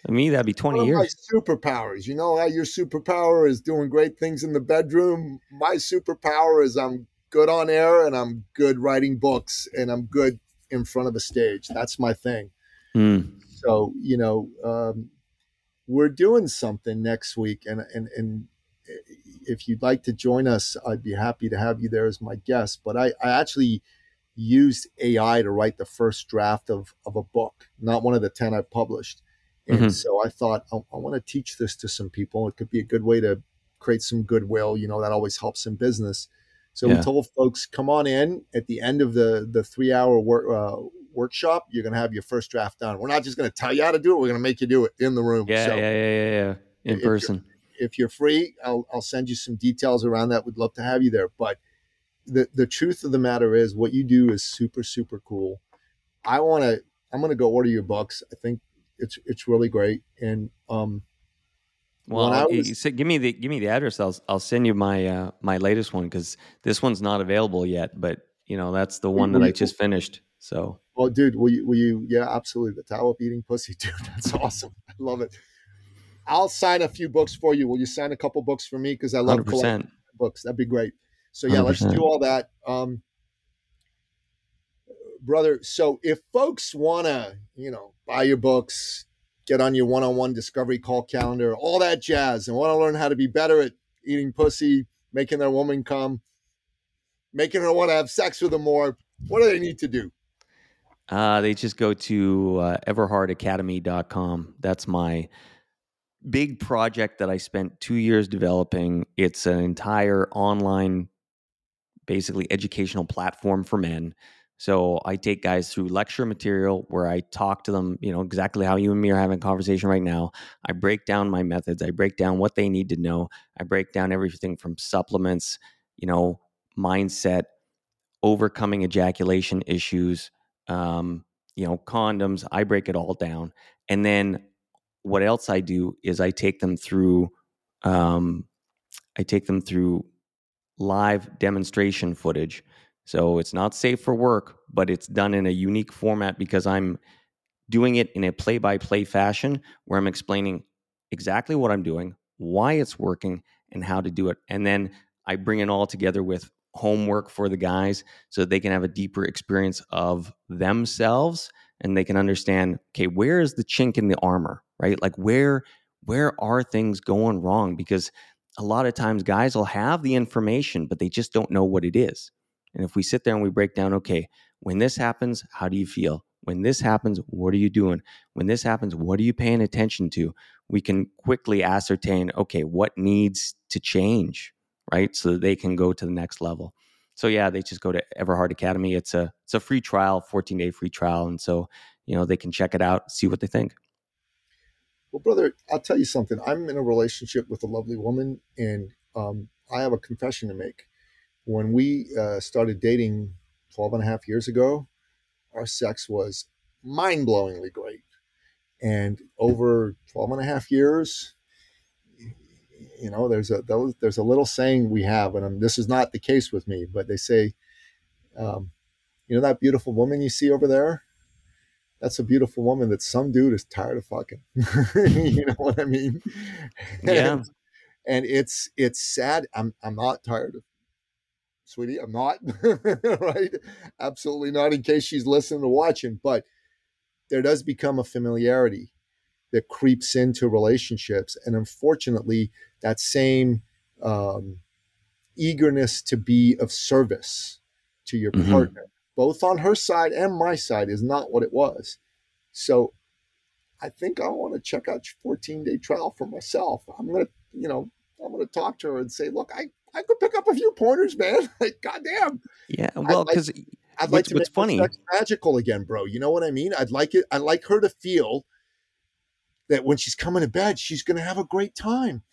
[SPEAKER 1] For me, that'd be 20 One years.
[SPEAKER 3] my superpowers. You know how your superpower is doing great things in the bedroom? My superpower is I'm good on air and I'm good writing books and I'm good in front of a stage. That's my thing. Mm. So, you know, um, we're doing something next week. And, and, and if you'd like to join us, I'd be happy to have you there as my guest. But I, I actually used AI to write the first draft of, of a book, not one of the 10 I published. And mm-hmm. so I thought, I, I want to teach this to some people. It could be a good way to create some goodwill. You know, that always helps in business. So yeah. we told folks, come on in at the end of the, the three hour work, uh, workshop. You're going to have your first draft done. We're not just going to tell you how to do it. We're going to make you do it in the room.
[SPEAKER 1] Yeah, so yeah, yeah, yeah, yeah. In if person.
[SPEAKER 3] You're, if you're free, I'll, I'll send you some details around that. We'd love to have you there. But the the truth of the matter is what you do is super super cool. I want to I'm going to go order your books. I think it's it's really great and um
[SPEAKER 1] well, was, give me the give me the address. I'll I'll send you my uh, my latest one because this one's not available yet. But you know that's the one that I just finished. So,
[SPEAKER 3] oh, dude, will you will you? Yeah, absolutely. The towel eating pussy, (laughs) dude. That's awesome. I love it. I'll sign a few books for you. Will you sign a couple books for me? Because I love books. That'd be great. So yeah, let us do all that. Um, brother, so if folks want to, you know, buy your books, get on your one-on-one discovery call calendar, all that jazz, and want to learn how to be better at eating pussy, making their woman come, making her want to have sex with them more, what do they need to do?
[SPEAKER 1] Uh, they just go to uh, everhardacademy.com. That's my big project that I spent two years developing. It's an entire online basically educational platform for men. So I take guys through lecture material where I talk to them, you know, exactly how you and me are having a conversation right now. I break down my methods. I break down what they need to know. I break down everything from supplements, you know, mindset, overcoming ejaculation issues, um, you know, condoms. I break it all down. And then what else I do is I take them through, um, I take them through live demonstration footage. So it's not safe for work, but it's done in a unique format because I'm doing it in a play by play fashion where I'm explaining exactly what I'm doing, why it's working, and how to do it. And then I bring it all together with homework for the guys so they can have a deeper experience of themselves and they can understand okay where is the chink in the armor right like where where are things going wrong because a lot of times guys will have the information but they just don't know what it is and if we sit there and we break down okay when this happens how do you feel when this happens what are you doing when this happens what are you paying attention to we can quickly ascertain okay what needs to change right? So that they can go to the next level. So yeah, they just go to Everhard Academy. It's a it's a free trial, 14 day free trial, and so you know they can check it out, see what they think.
[SPEAKER 3] Well, brother, I'll tell you something. I'm in a relationship with a lovely woman, and um, I have a confession to make. When we uh, started dating 12 and a half years ago, our sex was mind blowingly great. And over 12 and a half years, you know there's a there's a little saying we have and this is not the case with me but they say um, you know that beautiful woman you see over there that's a beautiful woman that some dude is tired of fucking (laughs) you know what i mean
[SPEAKER 1] yeah
[SPEAKER 3] and, and it's it's sad i'm i'm not tired of sweetie i'm not (laughs) right absolutely not in case she's listening or watching but there does become a familiarity that creeps into relationships. And unfortunately, that same um, eagerness to be of service to your mm-hmm. partner, both on her side and my side, is not what it was. So I think I want to check out your 14 day trial for myself. I'm going to, you know, I'm going to talk to her and say, look, I, I could pick up a few pointers, man. (laughs) like, goddamn.
[SPEAKER 1] Yeah. Well, because
[SPEAKER 3] I'd like, I'd like to make funny. magical again, bro. You know what I mean? I'd like it. I'd like her to feel that when she's coming to bed, she's going to have a great time.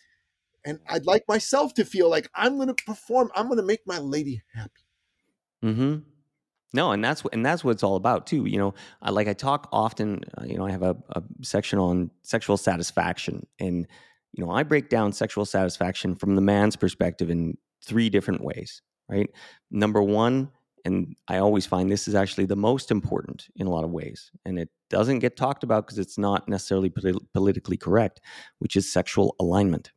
[SPEAKER 3] And I'd like myself to feel like I'm going to perform. I'm going to make my lady happy.
[SPEAKER 1] Hmm. No, and that's and that's what it's all about too. You know, I, like I talk often. Uh, you know, I have a, a section on sexual satisfaction, and you know, I break down sexual satisfaction from the man's perspective in three different ways. Right. Number one, and I always find this is actually the most important in a lot of ways. And it doesn't get talked about because it's not necessarily polit- politically correct, which is sexual alignment.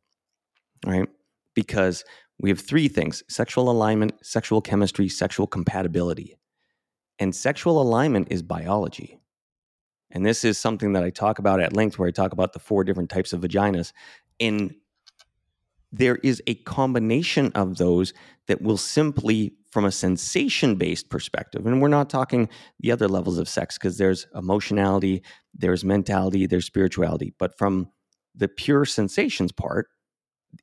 [SPEAKER 1] Right? Because we have three things sexual alignment, sexual chemistry, sexual compatibility. And sexual alignment is biology. And this is something that I talk about at length, where I talk about the four different types of vaginas. And there is a combination of those that will simply from a sensation based perspective. And we're not talking the other levels of sex because there's emotionality, there's mentality, there's spirituality. But from the pure sensations part,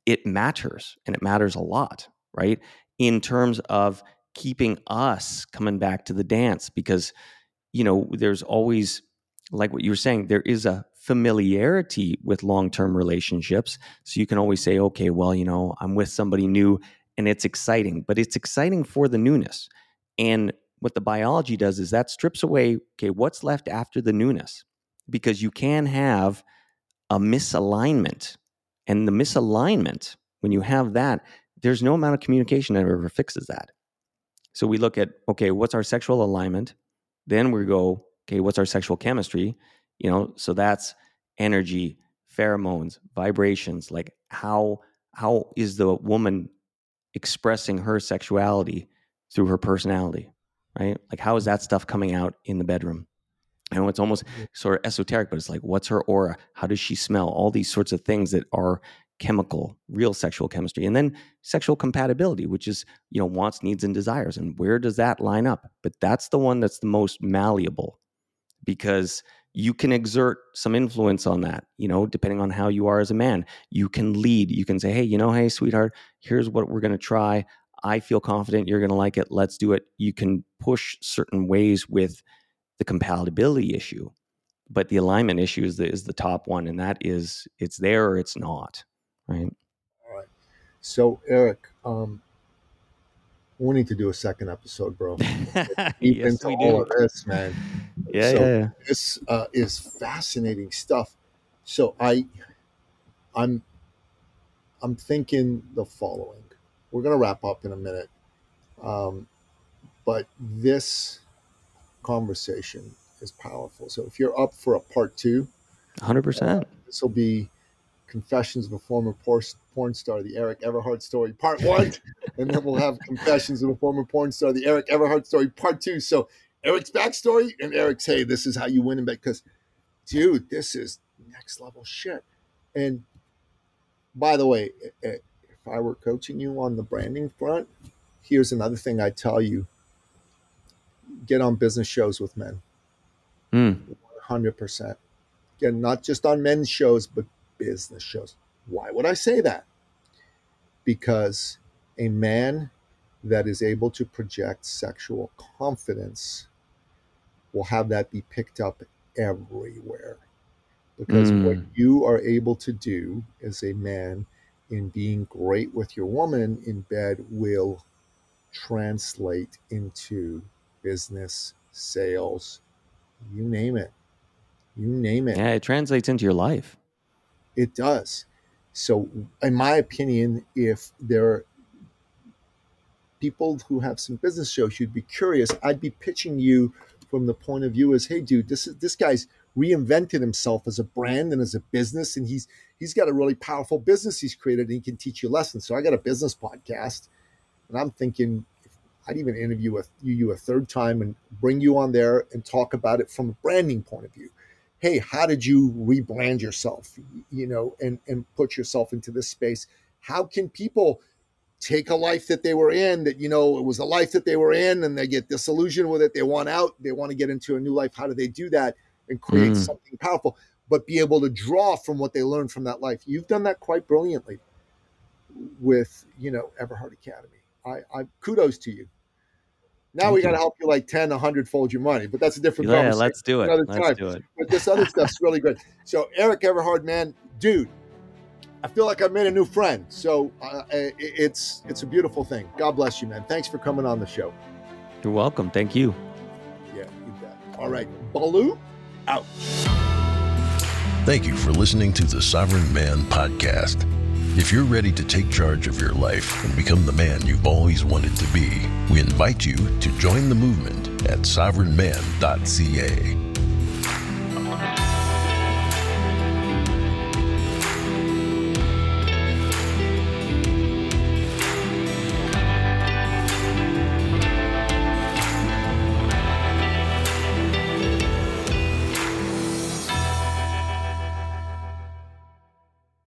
[SPEAKER 1] it matters and it matters a lot, right? In terms of keeping us coming back to the dance because, you know, there's always, like what you were saying, there is a familiarity with long term relationships. So you can always say, okay, well, you know, I'm with somebody new and it's exciting, but it's exciting for the newness. And what the biology does is that strips away, okay, what's left after the newness? Because you can have a misalignment. And the misalignment, when you have that, there's no amount of communication that ever fixes that. So we look at, okay, what's our sexual alignment? Then we go, okay, what's our sexual chemistry? You know, so that's energy, pheromones, vibrations, like how how is the woman expressing her sexuality through her personality, right? Like, how is that stuff coming out in the bedroom? I know it's almost mm-hmm. sort of esoteric, but it's like, what's her aura? How does she smell? All these sorts of things that are chemical, real sexual chemistry. And then sexual compatibility, which is, you know, wants, needs, and desires. And where does that line up? But that's the one that's the most malleable because you can exert some influence on that, you know, depending on how you are as a man. You can lead. You can say, hey, you know, hey, sweetheart, here's what we're going to try. I feel confident you're going to like it. Let's do it. You can push certain ways with the compatibility issue, but the alignment issue is the, is the top one. And that is it's there or it's not. Right.
[SPEAKER 3] All right. So, Erik, um, we need to do a second episode, bro. (laughs) Deep yes, into all do. of this, man. (laughs)
[SPEAKER 1] Yeah, so yeah, yeah.
[SPEAKER 3] This uh, is fascinating stuff. so I, I'm, I'm thinking the following. We're gonna wrap up in a minute, um, but this conversation is powerful. So if you're up for a part two,
[SPEAKER 1] 100%.
[SPEAKER 3] this will be Confessions of a Former Porn Star, the Erik Everhard story, part one. (laughs) and then we'll have Confessions of a Former Porn Star, the Erik Everhard story, part two. So Erik's backstory and Erik's, hey, this is how you win in bed. Because, dude, this is next level shit. And by the way, if I were coaching you on the branding front, here's another thing I tell you get on business shows with men.
[SPEAKER 1] Mm.
[SPEAKER 3] 100%. Again, not just on men's shows, but business shows. Why would I say that? Because a man that is able to project sexual confidence will have that be picked up everywhere. Because what
[SPEAKER 1] Mm.
[SPEAKER 3] you are able to do as a man in being great with your woman in bed will translate into business, sales, you name it. You name it.
[SPEAKER 1] Yeah, it translates into your life.
[SPEAKER 3] It does. So, in my opinion, if there are people who have some business shows, you'd be curious. I'd be pitching you from the point of view as, hey, dude, this is this guy's reinvented himself as a brand and as a business, and he's he's got a really powerful business he's created, and he can teach you lessons. So, I got a business podcast, and I'm thinking I'd even interview a, you you a third time and bring you on there and talk about it from a branding point of view hey how did you rebrand yourself you know and and put yourself into this space? How can people take a life that they were in that you know it was a life that they were in and they get disillusioned with it they want out they want to get into a new life. How do they do that and create
[SPEAKER 1] Mm.
[SPEAKER 3] something powerful but be able to draw from what they learned from that life? You've done that quite brilliantly with you know Everhard Academy. I i kudos to you now
[SPEAKER 1] Thank
[SPEAKER 3] we got to help you like 10 100 fold your money but that's a different
[SPEAKER 1] Yeah,
[SPEAKER 3] conversation
[SPEAKER 1] let's do it.
[SPEAKER 3] another
[SPEAKER 1] Let's
[SPEAKER 3] time.
[SPEAKER 1] do it.
[SPEAKER 3] but this other (laughs) stuff's really good. So Eric Everhard, man, dude, I feel like I've made a new friend. So uh, it's it's a beautiful thing. God bless you, man. Thanks for coming on the show.
[SPEAKER 1] You're welcome. Thank you.
[SPEAKER 3] Yeah, you bet. All right, Billou, out.
[SPEAKER 2] Thank you for listening to the Sovereign Man podcast. If you're ready to take charge of your life and become the man you've always wanted to be, we invite you to join the movement at sovereignman.ca.